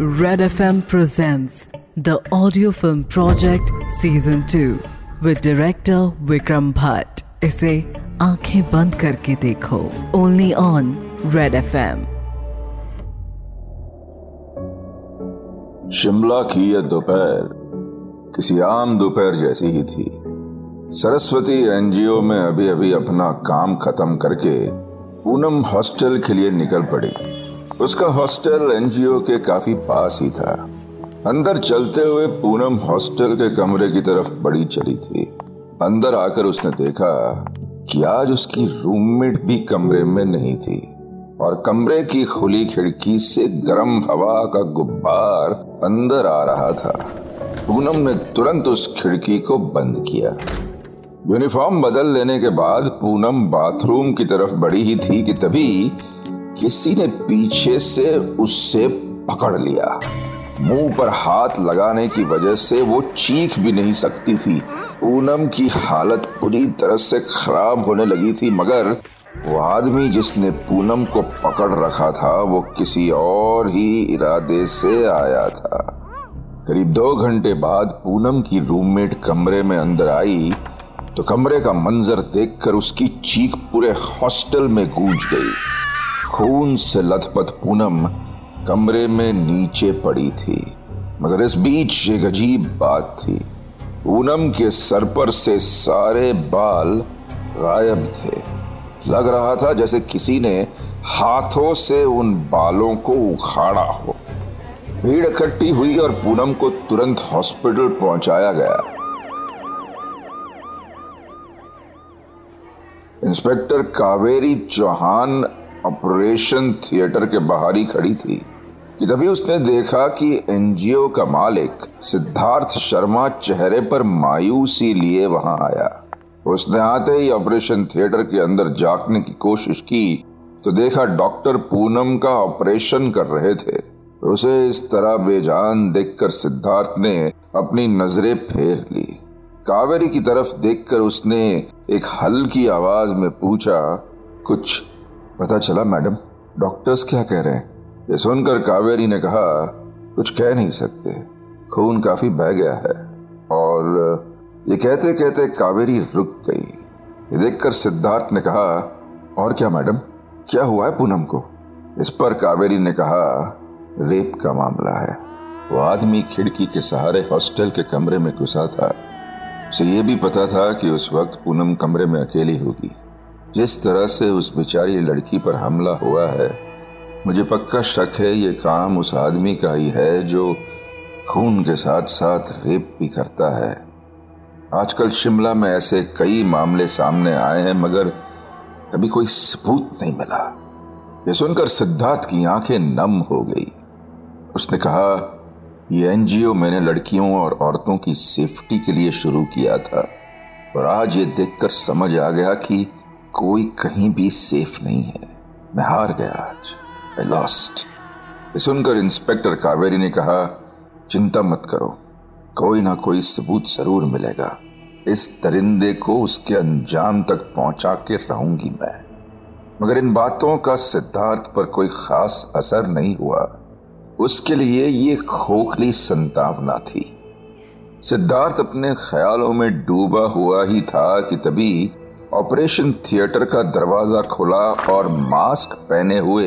Red FM presents the audio film project season 2 with director Vikram Bhatt. इसे आँखें बंद करके देखो। Only on red FM Shimla की यह दोपहर किसी आम दोपहर जैसी ही थी। सरस्वती एनजीओ में अभी अभी अपना काम खत्म करके पूनम हॉस्टल के लिए निकल पड़ी। उसका हॉस्टल एनजीओ के काफ़ी पास ही था। अंदर चलते हुए पूनम हॉस्टल के कमरे की तरफ़ बड़ी चली थी। अंदर आकर उसने देखा कि आज उसकी रूममेट भी कमरे में नहीं थी और कमरे की खुली खिड़की से गर्म हवा का गुब्बार अंदर आ रहा था। पूनम ने तुरंत उस खिड़की को बंद किया। यूनिफॉर्म बदल लेने के बाद पूनम बाथरूम की तरफ़ बढ़ी ही थी कि तभी किसी ने पीछे से उससे पकड़ लिया। मुँह पर हाथ लगाने की वजह से वो चीख भी नहीं सकती थी। पूनम की हालत पूरी तरह से खराब होने लगी थी, मगर वो आदमी जिसने पूनम को पकड़ रखा था, वो किसी और ही इरादे से आया था। करीब दो घंटे बाद पूनम की रूममेट कमरे में अंदर आई तो कमरे का मंजर देखकर उसकी चीख पूरे हॉस्टल में गूंज गई। खून से लथपथ पूनम कमरे में नीचे पड़ी थी, मगर इस बीच एक अजीब बात थी। पूनम के सर पर से सारे बाल गायब थे। लग रहा था जैसे किसी ने हाथों से उन बालों को उखाड़ा हो। भीड़ इकट्ठी हुई और पूनम को तुरंत हॉस्पिटल पहुँचाया गया। Inspector Kaveri Chauhan operation theatre के बाहर ही खड़ी थी। कि तभी उसने देखा कि एनजीओ का मालिक सिद्धार्थ शर्मा चेहरे पर मायूसी लिए वहाँ आया। उसने आते ही ऑपरेशन थिएटर के अंदर जागने की कोशिश की तो देखा डॉक्टर पूनम का ऑपरेशन कर रहे थे। उसे इस तरह बेजान देखकर सिद्धार्थ ने अपनी नज़रें फेर ली। कावेरी की तरफ़ देखकर उसने एक हल्की आवाज़ में पूछा, कुछ पता चला, मैडम, डॉक्टर्स क्या कह रहे हैं? ये सुनकर कावेरी ने कहा, कुछ कह नहीं सकते। खून काफ़ी बह गया है। और ये कहते कहते कावेरी रुक गई। ये देखकर सिद्धार्थ ने कहा, और क्या, मैडम? क्या हुआ है पूनम को? इस पर कावेरी ने कहा, रेप का मामला है। वो आदमी खिड़की के सहारे हॉस्टल के कमरे में घुसा था। उसे ये भी पता था कि उस वक्त पूनम कमरे में अकेली होगी। जिस तरह से उस बेचारी लड़की पर हमला हुआ है, मुझे पक्का शक है ये काम उस आदमी का ही है जो खून के साथ साथ रेप भी करता है। आजकल शिमला में ऐसे कई मामले सामने आए हैं, मगर कभी कोई सबूत नहीं मिला। यह सुनकर सिद्धार्थ की आँखें नम हो गई। उसने कहा, ये एनजीओ मैंने लड़कियों और औरतों की सेफ्टी के लिए शुरू किया था, और आज ये देखकर समझ आ गया कि कोई कहीं भी सेफ़ नहीं है। मैं हार गया आज। आई लॉस्ट सुनकर इंस्पेक्टर कावेरी ने कहा, चिंता मत करो। कोई ना कोई सबूत ज़रूर मिलेगा। इस दरिंदे को उसके अंजाम तक पहुँचा के रहूँगी मैं। मगर इन बातों का सिद्धार्थ पर कोई खास असर नहीं हुआ। उसके लिए ये खोखली संतावना थी। सिद्धार्थ अपने ख्यालों में डूबा हुआ ही था कि तभी ऑपरेशन थिएटर का दरवाज़ा खुला और मास्क पहने हुए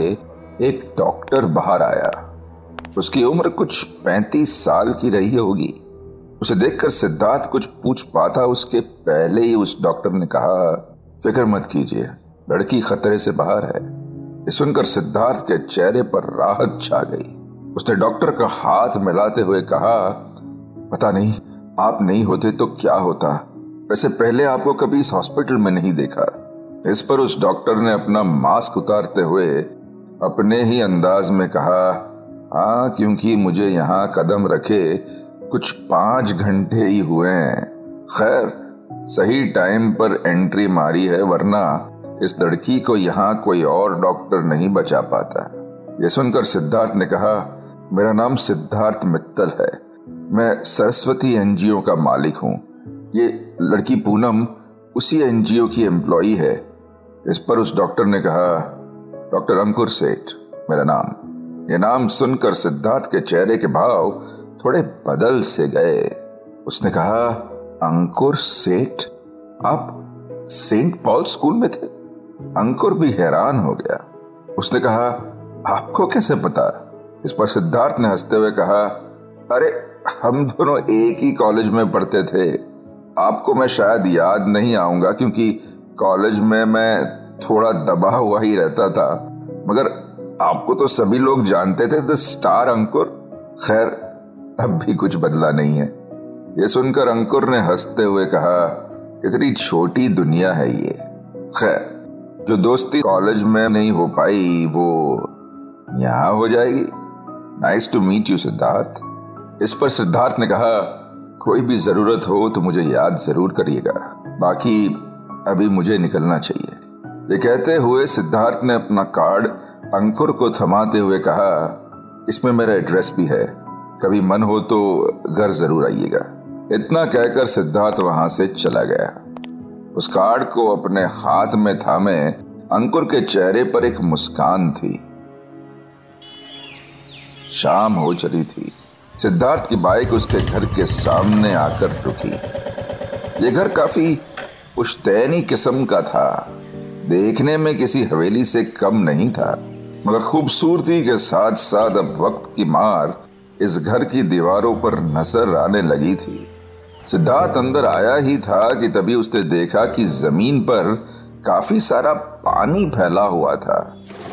एक डॉक्टर बाहर आया। उसकी उम्र कुछ पैंतीस साल की रही होगी। उसे देखकर सिद्धार्थ कुछ पूछ पाता। उसके पहले ही उस डॉक्टर ने कहा, फ़िक्र मत कीजिए, लड़की खतरे से बाहर है। ये सुनकर सिद्धार्थ के चेहरे पर राहत छा गई। उसने डॉक्टर का हाथ मिलाते हुए कहा, पता नहीं, आप नहीं होते तो क्या होता? वैसे पहले आपको कभी इस हॉस्पिटल में नहीं देखा। इस पर उस डॉक्टर ने अपना मास्क उतारते हुए अपने ही अंदाज में कहा हाँ क्योंकि मुझे यहाँ कदम रखे कुछ पाँच घंटे ही हुए हैं। खैर, सही टाइम पर एंट्री मारी है, वरना इस लड़की को यहाँ कोई और डॉक्टर नहीं बचा पाता। ये सुनकर सिद्धार्थ ने कहा, मेरा नाम सिद्धार्थ मित्तल है। मैं सरस्वती एनजीओ का मालिक हूँ। ये लड़की पूनम उसी एनजीओ की एम्प्लॉई है। इस पर उस डॉक्टर ने कहा, डॉक्टर अंकुर सेठ, मेरा नाम। ये नाम सुनकर सिद्धार्थ के चेहरे के भाव थोड़े बदल से गए। उसने कहा, अंकुर सेठ, आप सेंट पॉल स्कूल में थे? अंकुर भी हैरान हो गया। उसने कहा, आपको कैसे पता? इस पर सिद्धार्थ ने हँसते हुए कहा, अरे, हम दोनों एक ही कॉलेज में पढ़ते थे। आपको मैं शायद याद नहीं आऊँगा क्योंकि कॉलेज में मैं थोड़ा दबा हुआ ही रहता था। मगर आपको तो सभी लोग जानते थे द स्टार अंकुर। खैर, अब भी कुछ बदला नहीं है। ये सुनकर अंकुर ने हँसते हुए कहा, कितनी छोटी दुनिया है ये। खैर, जो दोस्ती कॉलेज में नहीं हो पाई, वो यहाँ हो जाएगी। Nice to meet you, Siddharth. इस पर सिद्धार्थ ने कहा कोई भी ज़रूरत हो तो मुझे याद ज़रूर करिएगा। बाकी अभी मुझे निकलना चाहिए। ये कहते हुए सिद्धार्थ ने अपना कार्ड अंकुर को थमाते हुए कहा, इसमें मेरा एड्रेस भी है। कभी मन हो तो घर ज़रूर आइएगा। इतना कहकर सिद्धार्थ वहाँ से चला गया। उस कार्ड को अपने हाथ में थामे अंकुर के चेहरे पर एक मुस्कान थी। शाम हो चली थी। सिद्धार्थ की बाइक उसके घर के सामने आकर रुकी। ये घर काफ़ी पुश्तैनी किस्म का था। देखने में किसी हवेली से कम नहीं था, मगर खूबसूरती के साथ साथ अब वक्त की मार इस घर की दीवारों पर नज़र आने लगी थी। सिद्धार्थ अंदर आया ही था कि तभी उसने देखा कि ज़मीन पर काफ़ी सारा पानी फैला हुआ था,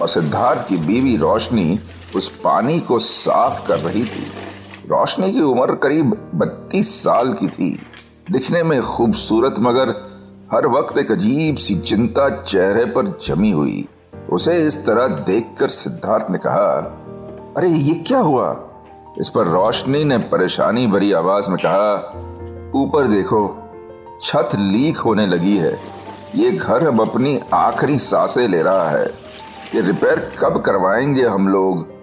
और सिद्धार्थ की बीवी रोशनी उस पानी को साफ़ कर रही थी। रोशनी की उम्र करीब बत्तीस साल की थी। दिखने में खूबसूरत, मगर हर वक्त एक अजीब सी चिंता चेहरे पर जमी हुई। उसे इस तरह देखकर सिद्धार्थ ने कहा, अरे, ये क्या हुआ? इस पर रोशनी ने परेशानी भरी आवाज़ में कहा, ऊपर देखो, छत लीक होने लगी है। ये घर अब अपनी आखिरी साँसें ले रहा है। ये रिपेयर कब करवाएँगे हम लोग?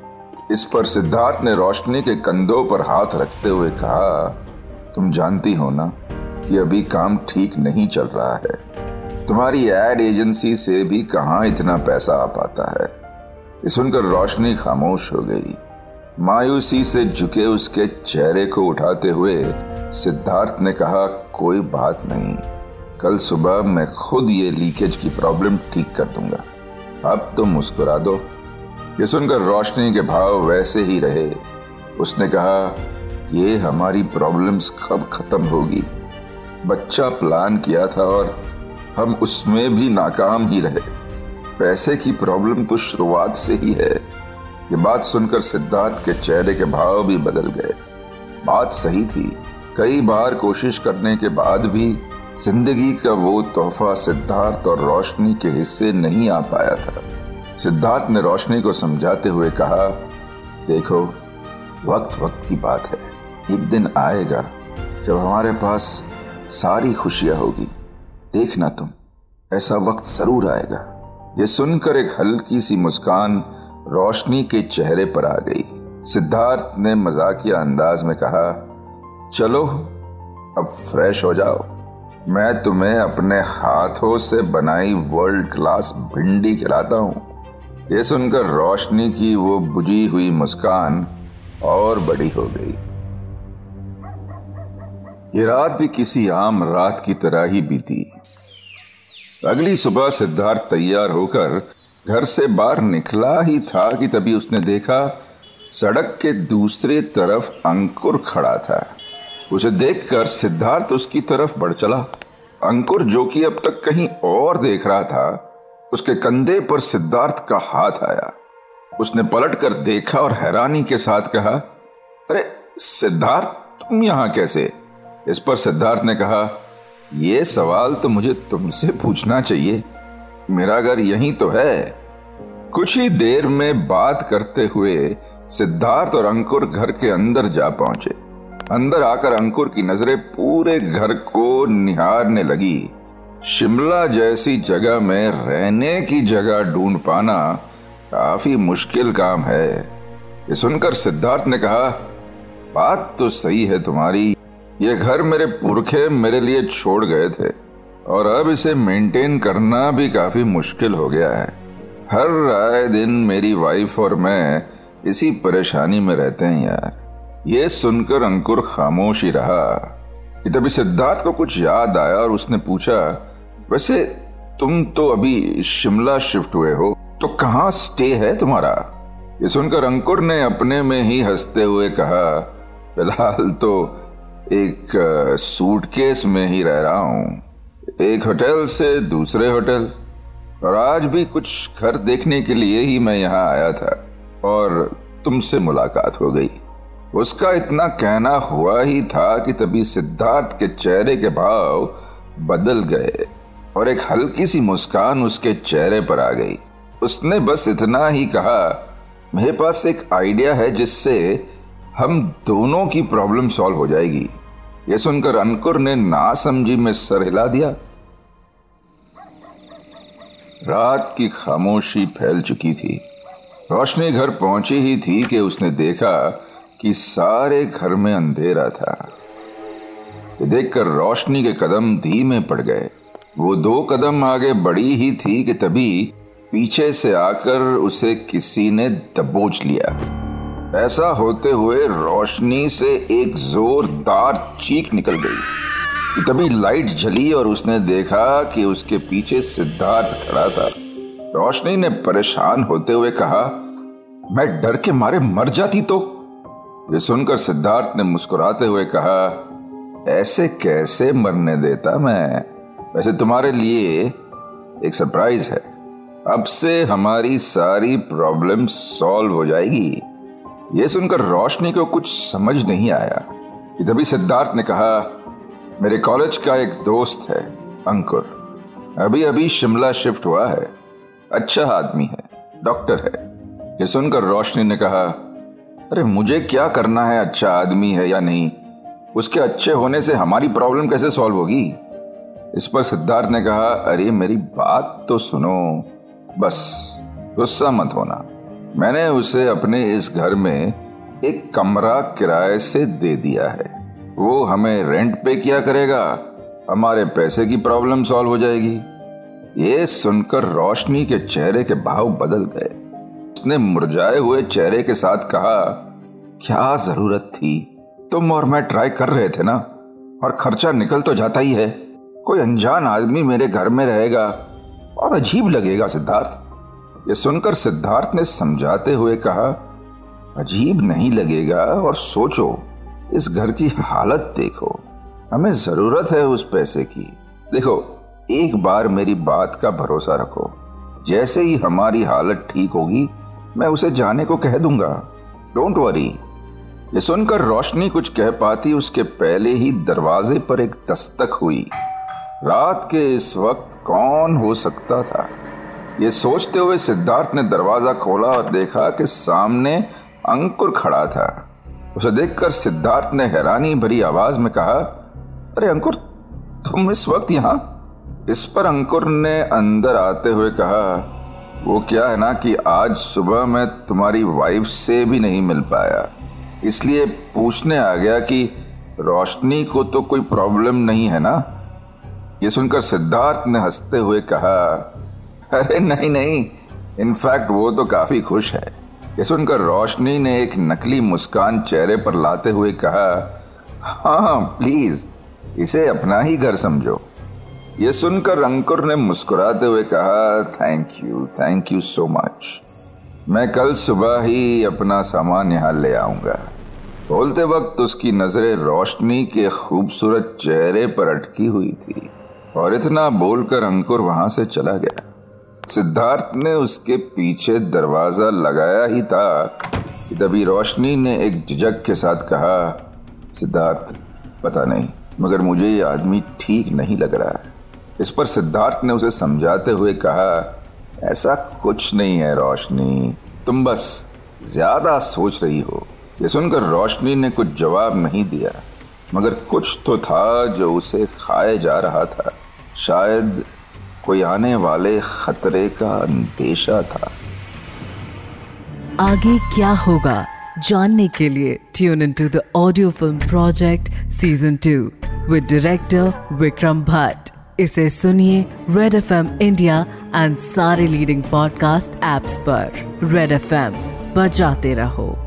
इस पर सिद्धार्थ ने रोशनी के कंधों पर हाथ रखते हुए कहा, तुम जानती हो ना कि अभी काम ठीक नहीं चल रहा है। तुम्हारी एड एजेंसी से भी कहा इतना पैसा आ पाता है? ये सुनकर रोशनी खामोश हो गई। मायूसी से झुके उसके चेहरे को उठाते हुए सिद्धार्थ ने कहा, कोई बात नहीं। कल सुबह मैं खुद ये लीकेज की प्रॉब्लम ठीक कर दूँगा। अब तुम मुस्कुरा दो। ये सुनकर रोशनी के भाव वैसे ही रहे। उसने कहा, ये हमारी प्रॉब्लम्स कब खत्म होगी? बच्चा प्लान किया था और हम उसमें भी नाकाम ही रहे। पैसे की प्रॉब्लम तो शुरुआत से ही है। ये बात सुनकर सिद्धार्थ के चेहरे के भाव भी बदल गए। बात सही थी। कई बार कोशिश करने के बाद भी ज़िंदगी का वो तोहफा सिद्धार्थ और रोशनी के हिस्से नहीं आ पाया था। सिद्धार्थ ने रोशनी को समझाते हुए कहा, देखो वक्त वक्त की बात है। एक दिन आएगा जब हमारे पास सारी खुशियाँ होगी। देखना तुम, ऐसा वक्त ज़रूर आएगा। यह सुनकर एक हल्की सी मुस्कान रोशनी के चेहरे पर आ गई। सिद्धार्थ ने मजाकिया अंदाज में कहा, चलो, अब फ्रेश हो जाओ। मैं तुम्हें अपने हाथों से बनाई वर्ल्ड क्लास भिंडी खिलाता हूँ। ये सुनकर रोशनी की वो बुझी हुई मुस्कान और बड़ी हो गई। ये रात भी किसी आम रात की तरह ही बीती। अगली सुबह सिद्धार्थ तैयार होकर घर से बाहर निकला ही था कि तभी उसने देखा सड़क के दूसरे तरफ़ अंकुर खड़ा था। उसे देखकर सिद्धार्थ उसकी तरफ़ बढ़ चला। अंकुर जो कि अब तक कहीं और देख रहा था उसके कंधे पर सिद्धार्थ का हाथ आया। उसने पलट कर देखा और हैरानी के साथ कहा, अरे, सिद्धार्थ, तुम यहाँ कैसे? इस पर सिद्धार्थ ने कहा यह सवाल तो मुझे तुमसे पूछना चाहिए। मेरा घर यही तो है। कुछ ही देर में बात करते हुए सिद्धार्थ और अंकुर घर के अंदर जा पहुँचे। अंदर आकर अंकुर की नज़रें पूरे घर को निहारने लगी। शिमला जैसी जगह में रहने की जगह ढूंढ पाना काफ़ी मुश्किल काम है। ये सुनकर सिद्धार्थ ने कहा, बात तो सही है तुम्हारी। ये घर मेरे पुरखे मेरे लिए छोड़ गए थे और अब इसे मेंटेन करना भी काफ़ी मुश्किल हो गया है। हर आए दिन मेरी वाइफ और मैं इसी परेशानी में रहते हैं यार। ये सुनकर अंकुर खामोश ही रहा तभी सिद्धार्थ को कुछ याद आया और उसने पूछा वैसे तुम तो अभी शिमला शिफ्ट हुए हो तो कहाँ स्टे है तुम्हारा? ये सुनकर अंकुर ने अपने में ही हँसते हुए कहा, फ़िलहाल तो एक सूटकेस में ही रह रहा हूँ। एक होटल से दूसरे होटल। और आज भी कुछ घर देखने के लिए ही मैं यहाँ आया था, और तुमसे मुलाकात हो गई। उसका इतना कहना हुआ ही था कि तभी सिद्धार्थ के चेहरे के भाव बदल गए। और एक हल्की सी मुस्कान उसके चेहरे पर आ गई। उसने बस इतना ही कहा, मेरे पास एक आइडिया है जिससे हम दोनों की प्रॉब्लम सॉल्व हो जाएगी। यह सुनकर अंकुर ने ना समझी में सर हिला दिया। रात की खामोशी फैल चुकी थी। रोशनी घर पहुँची ही थी कि उसने देखा कि सारे घर में अंधेरा था। देखकर रोशनी के कदम धीमे पड़ गए। वो दो कदम आगे बढ़ी ही थी कि तभी पीछे से आकर उसे किसी ने दबोच लिया। ऐसा होते हुए रोशनी से एक जोरदार चीख निकल गई तभी लाइट जली और उसने देखा कि उसके पीछे सिद्धार्थ खड़ा था। रोशनी ने परेशान होते हुए कहा, मैं डर के मारे मर जाती तो? ये सुनकर सिद्धार्थ ने मुस्कुराते हुए कहा, ऐसे कैसे मरने देता मैं? वैसे तुम्हारे लिए एक सरप्राइज़ है। अब से हमारी सारी प्रॉब्लम सॉल्व हो जाएगी। यह सुनकर रोशनी को कुछ समझ नहीं आया कि तभी सिद्धार्थ ने कहा, मेरे कॉलेज का एक दोस्त है, अंकुर। अभी अभी शिमला शिफ्ट हुआ है। अच्छा आदमी है डॉक्टर है। ये सुनकर रोशनी ने कहा, अरे, मुझे क्या करना है अच्छा आदमी है या नहीं? उसके अच्छे होने से हमारी प्रॉब्लम कैसे सॉल्व होगी? इस पर सिद्धार्थ ने कहा, अरे, मेरी बात तो सुनो। बस, गुस्सा मत होना। मैंने उसे अपने इस घर में एक कमरा किराए से दे दिया है। वो हमें रेंट पे किया करेगा। हमारे पैसे की प्रॉब्लम सॉल्व हो जाएगी। ये सुनकर रोशनी के चेहरे के भाव बदल गए। उसने मुरझाए हुए चेहरे के साथ कहा, क्या ज़रूरत थी? तुम और मैं ट्राई कर रहे थे ना? और खर्चा निकल तो जाता ही है। कोई अनजान आदमी मेरे घर में रहेगा। बहुत अजीब लगेगा सिद्धार्थ। ये सुनकर सिद्धार्थ ने समझाते हुए कहा, अजीब नहीं लगेगा और सोचो, इस घर की हालत देखो। हमें ज़रूरत है उस पैसे की। देखो, एक बार मेरी बात का भरोसा रखो। जैसे ही हमारी हालत ठीक होगी, मैं उसे जाने को कह दूँगा। डोंट वरी ये सुनकर रोशनी कुछ कह पाती, उसके पहले ही दरवाजे पर एक दस्तक हुई। रात के इस वक्त कौन हो सकता था? ये सोचते हुए सिद्धार्थ ने दरवाज़ा खोला और देखा कि सामने अंकुर खड़ा था। उसे देखकर सिद्धार्थ ने हैरानी भरी आवाज़ में कहा, अरे अंकुर, तुम इस वक्त यहाँ? इस पर अंकुर ने अंदर आते हुए कहा, वो क्या है ना कि आज सुबह मैं तुम्हारी वाइफ से भी नहीं मिल पाया। इसलिए पूछने आ गया कि रोशनी को तो कोई प्रॉब्लम नहीं है ना? ये सुनकर सिद्धार्थ ने हँसते हुए कहा, अरे नहीं नहीं इनफैक्ट वो तो काफ़ी खुश है। ये सुनकर रोशनी ने एक नकली मुस्कान चेहरे पर लाते हुए कहा हाँ प्लीज़ इसे अपना ही घर समझो। ये सुनकर अंकुर ने मुस्कुराते हुए कहा thank you thank you so much मैं कल सुबह ही अपना सामान यहाँ ले आऊँगा। बोलते वक्त उसकी नज़रें रोशनी के खूबसूरत चेहरे पर अटकी हुई थी। और इतना बोलकर अंकुर वहाँ से चला गया। सिद्धार्थ ने उसके पीछे दरवाज़ा लगाया ही था कि तभी रोशनी ने एक झिझक के साथ कहा, सिद्धार्थ, पता नहीं, मगर मुझे ये आदमी ठीक नहीं लग रहा है। इस पर सिद्धार्थ ने उसे समझाते हुए कहा, ऐसा कुछ नहीं है रोशनी, तुम बस ज़्यादा सोच रही हो। ये सुनकर रोशनी ने कुछ जवाब नहीं दिया, मगर कुछ तो था जो उसे खाए जा रहा था। शायद कोई आने वाले खतरे का अंदेशा था। आगे क्या होगा जानने के लिए tune in to the audio film project season two with director Vikram Bhatt इसे सुनिए red F M India and सारे लीडिंग पॉडकास्ट एप्स पर। रेड एफ़ एम बजाते रहो।